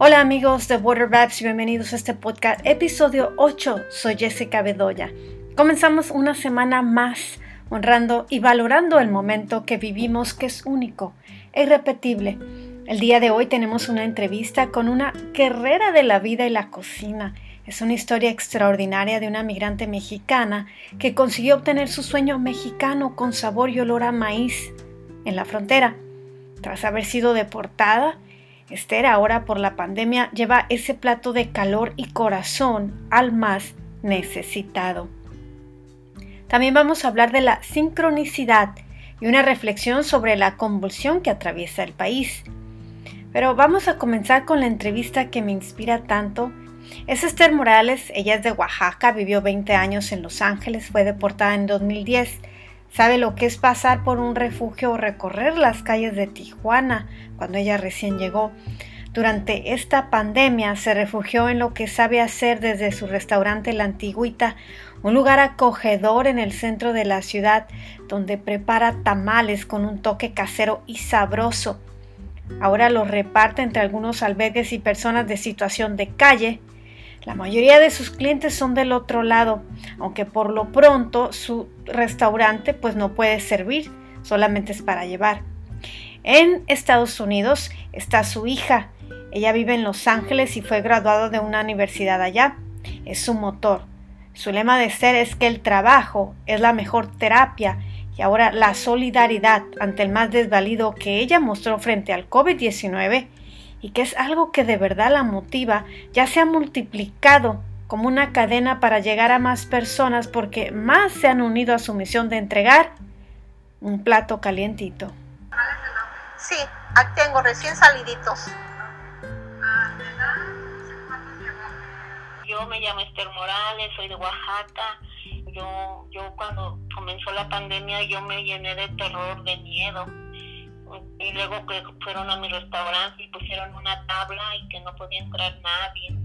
Hola amigos de Water Babs, bienvenidos a este podcast, episodio 8. Soy Jessica Bedoya. Comenzamos una semana más honrando y valorando el momento que vivimos que es único e irrepetible. El día de hoy tenemos una entrevista con una guerrera de la vida y la cocina. Es una historia extraordinaria de una migrante mexicana que consiguió obtener su sueño mexicano con sabor y olor a maíz en la frontera. Tras haber sido deportada, Esther ahora por la pandemia lleva ese plato de calor y corazón al más necesitado. También vamos a hablar de la sincronicidad y una reflexión sobre la convulsión que atraviesa el país. Pero vamos a comenzar con la entrevista que me inspira tanto. Es Esther Morales, ella es de Oaxaca, vivió 20 años en Los Ángeles, fue deportada en 2010 Sabe lo que es pasar por un refugio o recorrer las calles de Tijuana cuando ella recién llegó. Durante esta pandemia se refugió en lo que sabe hacer desde su restaurante La Antigüita, un lugar acogedor en el centro de la ciudad donde prepara tamales con un toque casero y sabroso. Ahora los reparte entre algunos albergues y personas de situación de calle la mayoría de sus clientes son del otro lado, aunque por lo pronto su restaurante pues no puede servir, solamente es para llevar. En Estados Unidos está su hija. Ella vive en Los Ángeles y fue graduada de una universidad allá. Es su motor. Su lema de ser es que el trabajo es la mejor terapia y ahora la solidaridad ante el más desvalido que ella mostró frente al COVID-19 y que es algo que de verdad la motiva, ya se ha multiplicado como una cadena para llegar a más personas porque más se han unido a su misión de entregar un plato calientito. Sí, aquí tengo recién saliditos. Yo me llamo Esther Morales, soy de Oaxaca. Yo, yo cuando comenzó la pandemia yo me llené de terror, de miedo y luego que fueron a mi restaurante y pusieron una tabla y que no podía entrar nadie.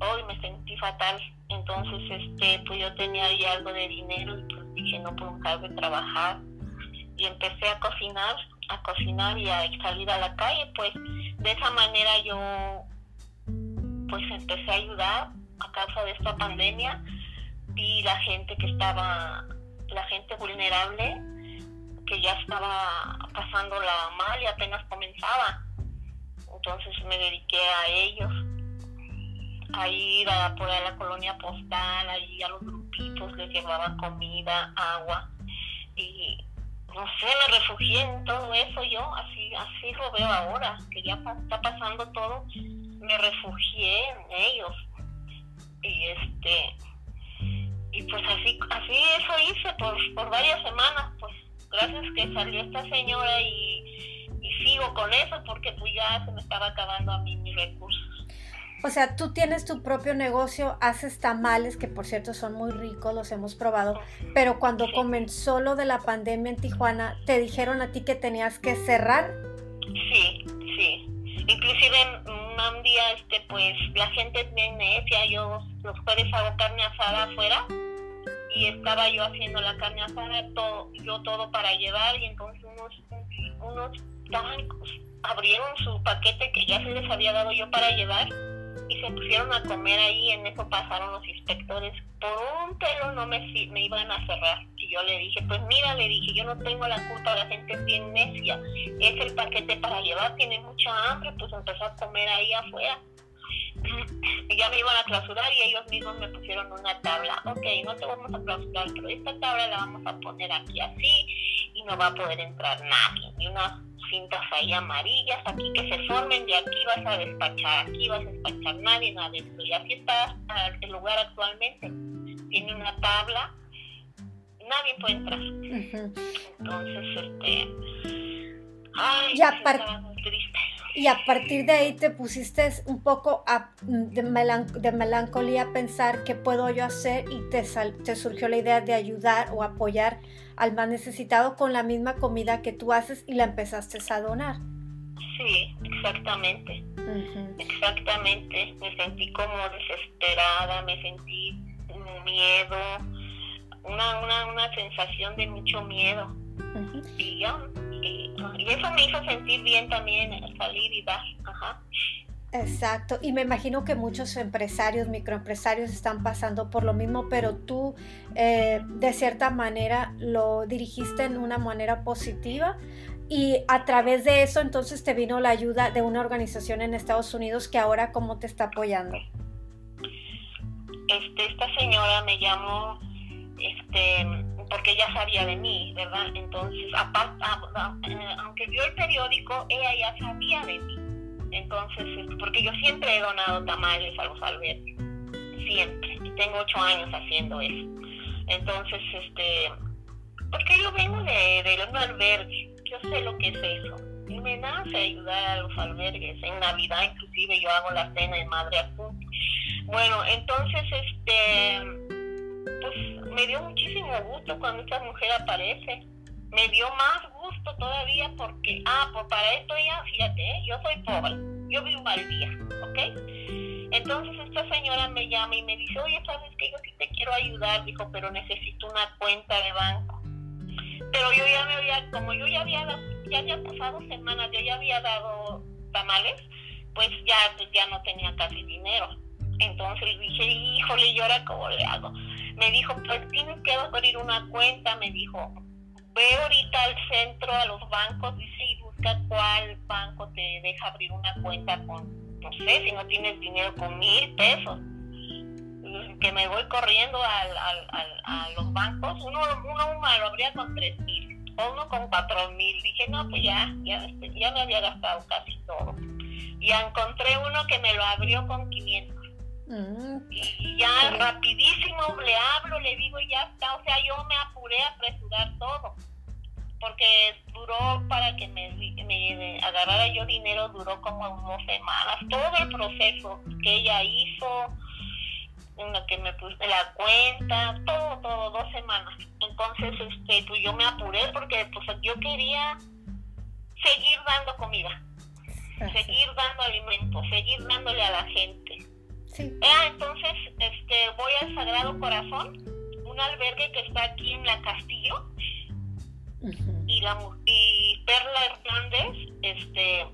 Hoy me sentí fatal, entonces este pues yo tenía ahí algo de dinero y pues dije no puedo dejar de trabajar y empecé a cocinar, a cocinar y a salir a la calle, pues de esa manera yo pues empecé a ayudar a causa de esta pandemia. Vi la gente que estaba, la gente vulnerable que ya estaba pasándola mal y apenas comenzaba. Entonces me dediqué a ellos, a ir a a la colonia postal, ahí a los grupitos, les llevaba comida, agua y no sé, me refugié en todo eso yo, así, así lo veo ahora, que ya está pasando todo, me refugié en ellos. Y este, y pues así, así eso hice por, por varias semanas, pues gracias que salió esta señora y, sigo con eso porque pues ya se me estaba acabando a mí mis recursos. O sea, tú tienes tu propio negocio, haces tamales, que por cierto son muy ricos, los hemos probado, pero cuando comenzó lo de la pandemia en Tijuana, ¿te dijeron a ti que tenías que cerrar? Sí, sí. Inclusive un día, este, pues la gente es bien necia, yo los jueves hago carne asada afuera y estaba yo haciendo la carne asada, todo, yo todo para llevar y entonces unos, unos abrieron su paquete que ya se les había dado yo para llevar y se pusieron a comer ahí, en eso pasaron los inspectores, por un pelo no me, me iban a cerrar y yo le dije, pues mira, le dije, yo no tengo la culpa, la gente es bien necia, es el paquete para llevar, tiene mucha hambre, pues empezó a comer ahí afuera ya me iban a clausurar y ellos mismos me pusieron una tabla. Ok, no te vamos a clausurar, pero esta tabla la vamos a poner aquí así y no va a poder entrar nadie. Y unas cintas ahí amarillas, aquí que se formen, de aquí vas a despachar, aquí vas a despachar nadie, nada de. Y así está el lugar actualmente. Tiene una tabla, nadie puede entrar. Entonces, este. Ay, ya, triste y a partir de ahí te pusiste un poco de, melancolía a pensar qué puedo yo hacer y te, te surgió la idea de ayudar o apoyar al más necesitado con la misma comida que tú haces y la empezaste a donar. Sí, exactamente. Exactamente. Me sentí como desesperada, me sentí miedo, una, una, una sensación de mucho miedo. Y ya y, eso me hizo sentir bien también, salir y dar. Ajá. Exacto, y me imagino que muchos empresarios, microempresarios están pasando por lo mismo, pero tú eh, de cierta manera lo dirigiste en una manera positiva y a través de eso entonces te vino la ayuda de una organización en Estados Unidos que ahora cómo te está apoyando. Este, esta señora me llamó, este, porque ella sabía de mí, ¿verdad? Entonces, aparte, eh, aunque vio el periódico, ella ya sabía de mí. Entonces, porque yo siempre he donado tamales a los albergues, siempre, tengo ocho años haciendo eso. Entonces, este, porque yo vengo de, de un albergue, yo sé lo que es eso. Y me nace ayudar a los albergues. En Navidad inclusive yo hago la cena en Madre Apunte. Bueno, entonces, este, pues me dio muchísimo gusto cuando esta mujer aparece. Me dio más gusto todavía porque, ah, pues para esto ya, fíjate, ¿eh? yo soy pobre, yo vivo al día, ¿ok? Entonces esta señora me llama y me dice, oye, sabes que yo sí te quiero ayudar, dijo, pero necesito una cuenta de banco pero yo ya me había, como yo ya había, ya había pasado semanas, yo ya había dado tamales, pues ya, ya no tenía casi dinero. Entonces dije, híjole, ¿y ahora cómo le hago? Me dijo, pues tienes que abrir una cuenta, me dijo, ve ahorita al centro, a los bancos, dice, y busca cuál banco te deja abrir una cuenta con, no sé, si no tienes dinero, con mil pesos que me voy corriendo al, al, a los bancos, uno, uno lo abría con tres mil, uno con cuatro mil. Dije, no, pues ya, ya, ya me había gastado casi todo. Y encontré uno que me lo abrió con 500. Mm. y ya rapidísimo le hablo, le digo, ya está. O sea, yo me apuré a apresurar todo. Porque duró para que me, me agarrara yo dinero, duró como dos semanas. Todo el proceso que ella hizo, en la que me puse la cuenta, todo, todo, dos semanas. Entonces, este, pues yo me apuré porque pues yo quería seguir dando comida, seguir dando alimentos, seguir dándole a la gente. Sí. Ah, entonces, este, voy al Sagrado Corazón, un albergue que está aquí en la Castillo, y la y Perla Hernández, este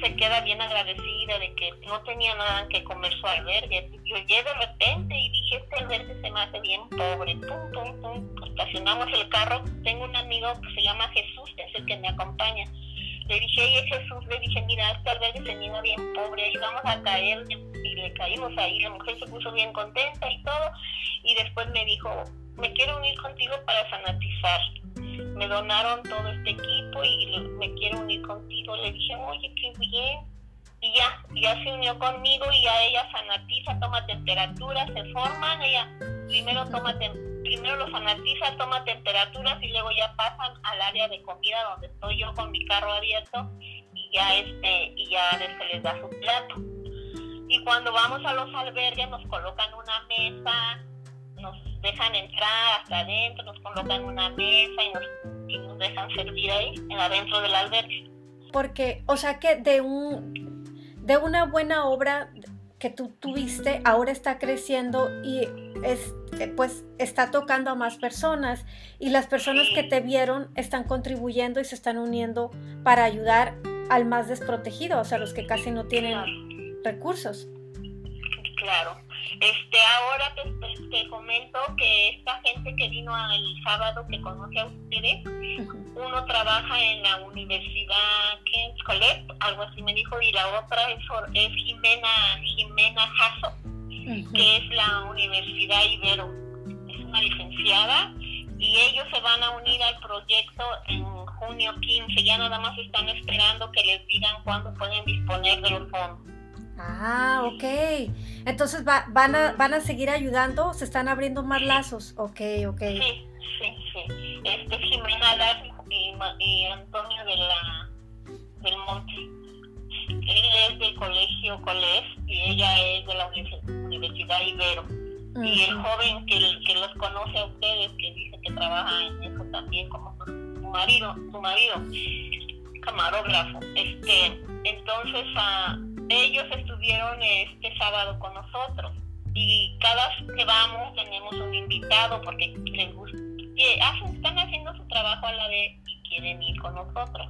se queda bien agradecida de que no tenía nada que comer su albergue. Yo llegué de repente y dije, este albergue se me hace bien pobre. Pum, pum, pum. Estacionamos el carro. Tengo un amigo que se llama Jesús, es el que me acompaña. Le dije, oye Jesús, le dije, mira, este albergue se mira bien pobre, ahí vamos a caer. Caímos ahí. La mujer se puso bien contenta y todo. Y después me dijo, me quiero unir contigo para sanatizar me donaron todo este equipo y me quiero unir contigo. Le dije, oye, qué bien. Y ya, ya se unió conmigo y ya ella sanatiza, toma temperatura, se forman, ella primero toma primero lo sanatiza, toma temperaturas y luego ya pasan al área de comida donde estoy yo con mi carro abierto y ya este y ya se les da su plato. Y cuando vamos a los albergues nos colocan una mesa, nos dejan entrar hasta adentro, nos colocan una mesa y nos, y nos dejan servir ahí, en adentro del albergue. Porque, o sea que de un de una buena obra que tú tuviste ahora está creciendo y es, eh, pues está tocando a más personas y las personas que te vieron están contribuyendo y se están uniendo para ayudar al más desprotegido, o sea, los que casi no tienen recursos. Claro. Este, ahora te, comento que esta gente que vino el sábado que conoce a ustedes, uno trabaja en la universidad King's College, algo así me dijo, y la otra es, es Jimena, Jimena Jasso, que es la Universidad Ibero. Es una licenciada y ellos se van a unir al proyecto en junio 15. Ya nada más están esperando que les digan cuándo pueden disponer de los fondos. Ah, ok. Entonces van, a, van a seguir ayudando, se están abriendo más lazos. Ok, ok. Sí, sí, sí. Este Jimena Lazo y, Antonio de la, del Monte. Él es del colegio Colés y ella es de la Universidad Ibero. Y el joven que, que los conoce a ustedes, que dice que trabaja en eso también, como su, marido, su marido, camarógrafo. Este, entonces, a ellos estuvieron este sábado con nosotros y cada vez que vamos tenemos un invitado porque les gusta, que hacen, están haciendo su trabajo a la vez y quieren ir con nosotros.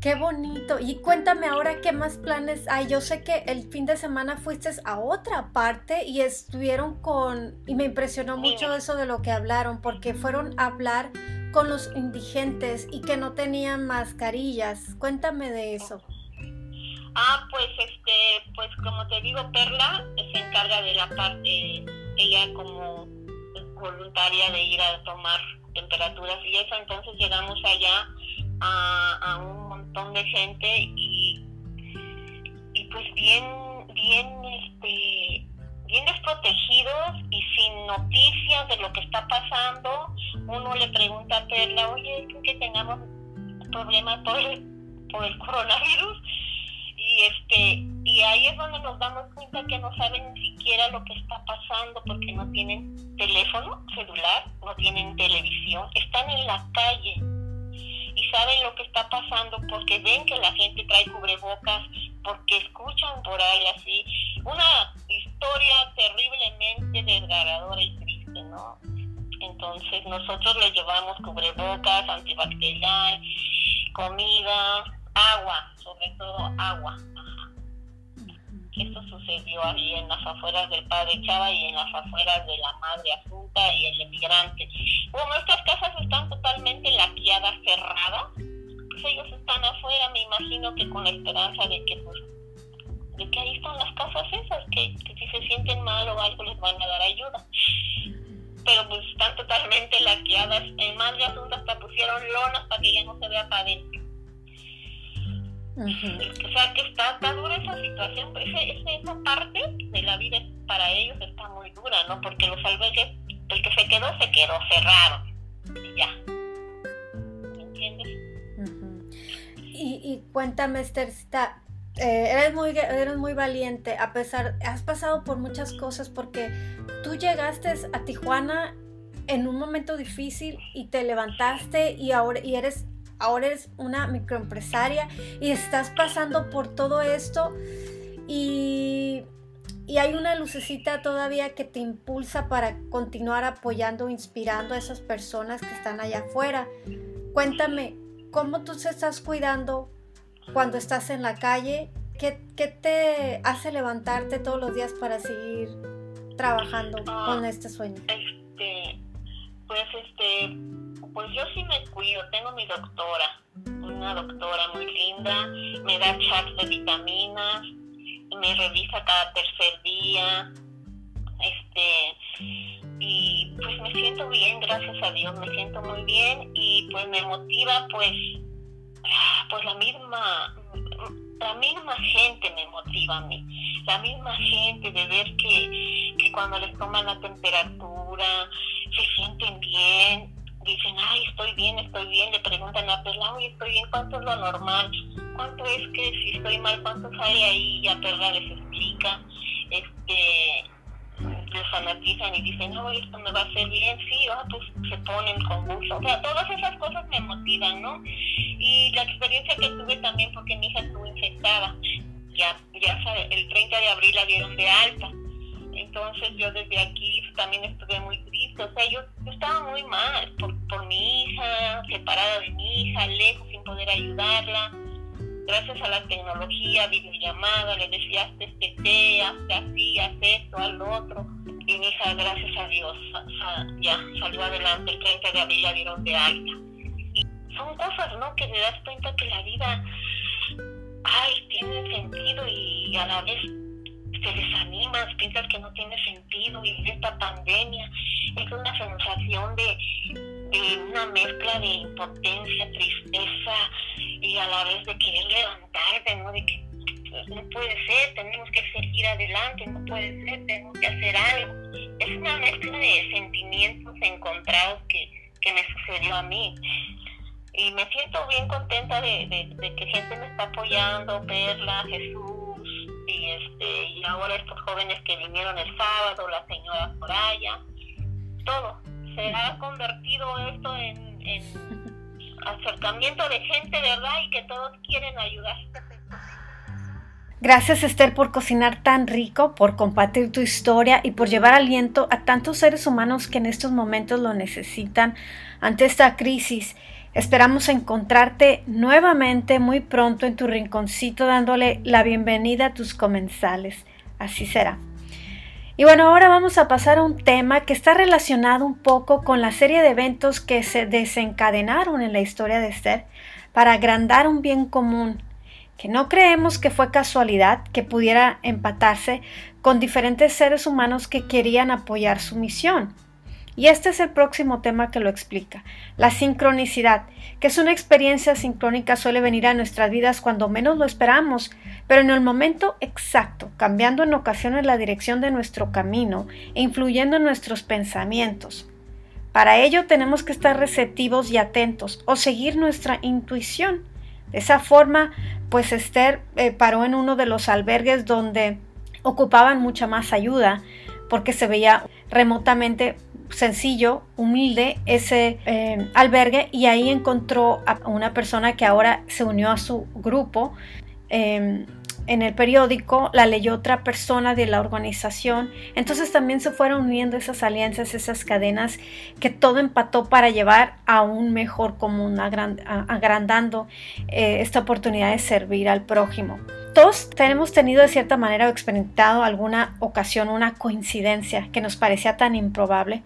Qué bonito. Y cuéntame ahora qué más planes hay. Yo sé que el fin de semana fuiste a otra parte y estuvieron con, y me impresionó mucho eso de lo que hablaron, porque fueron a hablar con los indigentes y que no tenían mascarillas. Cuéntame de eso. Ah, pues este, pues como te digo, Perla se encarga de la parte, ella como voluntaria de ir a tomar temperaturas y eso, entonces llegamos allá a, un montón de gente y, y pues bien, bien, este, bien desprotegidos y sin noticias de lo que está pasando. Uno le pregunta a Perla, oye, que tengamos problemas por el, por el coronavirus? Y este, y ahí es donde nos damos cuenta que no saben ni siquiera lo que está pasando porque no tienen teléfono celular, no tienen televisión, están en la calle y saben lo que está pasando porque ven que la gente trae cubrebocas, porque escuchan por ahí así una historia terriblemente desgarradora y triste, ¿no? Entonces nosotros les llevamos cubrebocas, antibacterial, comida, agua, sobre todo agua. Esto sucedió ahí en las afueras del padre Chava y en las afueras de la madre Asunta y el emigrante. Como estas casas están totalmente laqueadas, cerradas, pues ellos están afuera, me imagino que con la esperanza de que pues de que ahí están las casas esas, que, si se sienten mal o algo les van a dar ayuda. Pero pues están totalmente laqueadas. En Madre Asunta hasta pusieron lonas para que ya no se vea para adentro. O sea que está, está dura esa situación, esa parte de la vida para ellos está muy dura, ¿no? Porque los albergues, el que se quedó, se quedó cerrado. Y ya. ¿Me entiendes? y, y cuéntame, Esthercita, eh, eres, muy, eres muy valiente, a pesar, has pasado por muchas cosas porque tú llegaste a Tijuana en un momento difícil y te levantaste y ahora y eres ahora eres una microempresaria y estás pasando por todo esto y, hay una lucecita todavía que te impulsa para continuar apoyando, inspirando a esas personas que están allá afuera. Cuéntame, ¿cómo tú te estás cuidando cuando estás en la calle? ¿Qué, qué te hace levantarte todos los días para seguir trabajando con ah, este sueño? Este, pues este pues yo sí me cuido, tengo mi doctora, una doctora muy linda, me da chats de vitaminas, me revisa cada tercer día, este, y pues me siento bien, gracias a Dios, me siento muy bien y pues me motiva pues, pues la misma, la misma gente me motiva a mí, la misma gente de ver que, que cuando les toman la temperatura se sienten bien, dicen, ay, estoy bien, estoy bien, le preguntan a Perla, oye, estoy bien, ¿cuánto es lo normal? ¿Cuánto es que si estoy mal, cuánto sale ahí? Y a Perla les explica, este, les fanatizan y dicen, no, esto me va a hacer bien, sí, ah, pues se ponen con gusto. O sea, todas esas cosas me motivan, ¿no? Y la experiencia que tuve también, porque mi hija estuvo infectada, ya, ya el 30 de abril la dieron de alta. Entonces yo desde aquí también estuve muy o sea, yo, estaba muy mal por, por mi hija, separada de mi hija, lejos, sin poder ayudarla. Gracias a la tecnología, videollamada, le decía, este té, hazte así, hazte esto, haz lo otro. Y mi hija, gracias a Dios, ya salió adelante, el 30 de abril la dieron de alta. Y son cosas, ¿no? Que te das cuenta que la vida, ay, tiene sentido y a la vez te desanimas, piensas que no tiene sentido vivir esta pandemia. Es una sensación de, una mezcla de impotencia, tristeza y a la vez de querer levantarte, ¿no? De que pues, no puede ser, tenemos que seguir adelante, no puede ser, tenemos que hacer algo. Es una mezcla de sentimientos encontrados que, que me sucedió a mí y me siento bien contenta de, de, que gente me está apoyando, Perla, Jesús, y este y ahora estos jóvenes que vinieron el sábado, la señora Soraya, todo. Se ha convertido esto en, acercamiento de gente, ¿verdad? Y que todos quieren ayudar. Gracias Esther por cocinar tan rico, por compartir tu historia y por llevar aliento a tantos seres humanos que en estos momentos lo necesitan ante esta crisis. Esperamos encontrarte nuevamente muy pronto en tu rinconcito dándole la bienvenida a tus comensales. Así será. Y bueno, ahora vamos a pasar a un tema que está relacionado un poco con la serie de eventos que se desencadenaron en la historia de Esther para agrandar un bien común, que no creemos que fue casualidad que pudiera empatarse con diferentes seres humanos que querían apoyar su misión. Y este es el próximo tema que lo explica, la sincronicidad, que es una experiencia sincrónica suele venir a nuestras vidas cuando menos lo esperamos, pero en el momento exacto, cambiando en ocasiones la dirección de nuestro camino e influyendo en nuestros pensamientos. Para ello tenemos que estar receptivos y atentos o seguir nuestra intuición. De esa forma, pues Esther eh, paró en uno de los albergues donde ocupaban mucha más ayuda porque se veía remotamente sencillo, humilde ese eh, albergue y ahí encontró a una persona que ahora se unió a su grupo. Em, en el periódico la leyó otra persona de la organización. Entonces también se fueron uniendo esas alianzas, esas cadenas que todo empató para llevar a un mejor común, agrandando eh, esta oportunidad de servir al prójimo todos tenemos tenido de cierta manera o experimentado alguna ocasión una coincidencia que nos parecía tan improbable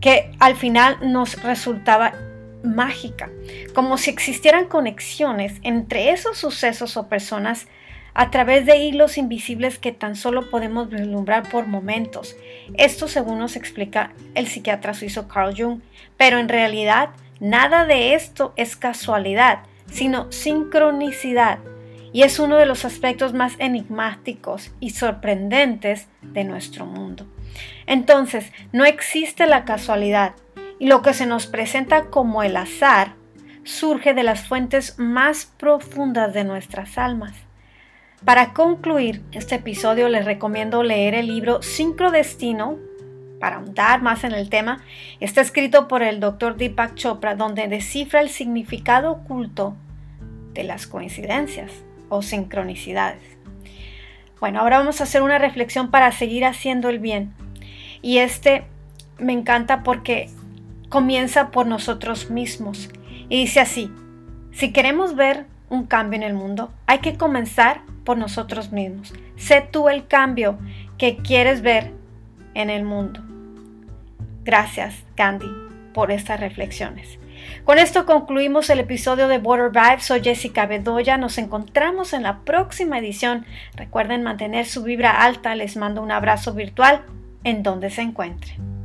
que al final nos resultaba mágica, como si existieran conexiones entre esos sucesos o personas a través de hilos invisibles que tan solo podemos vislumbrar por momentos. Esto según nos explica el psiquiatra suizo Carl Jung, pero en realidad nada de esto es casualidad, sino sincronicidad y es uno de los aspectos más enigmáticos y sorprendentes de nuestro mundo. Entonces, no existe la casualidad y lo que se nos presenta como el azar surge de las fuentes más profundas de nuestras almas. Para concluir este episodio les recomiendo leer el libro Sincrodestino para ahondar más en el tema. Está escrito por el Dr. Deepak Chopra donde descifra el significado oculto de las coincidencias o sincronicidades. Bueno, ahora vamos a hacer una reflexión para seguir haciendo el bien. Y este me encanta porque comienza por nosotros mismos. Y dice así, si queremos ver un cambio en el mundo, hay que comenzar por nosotros mismos. Sé tú el cambio que quieres ver en el mundo. Gracias, Gandhi, por estas reflexiones. Con esto concluimos el episodio de Water Vibes. Soy Jessica Bedoya. Nos encontramos en la próxima edición. Recuerden mantener su vibra alta. Les mando un abrazo virtual en donde se encuentren.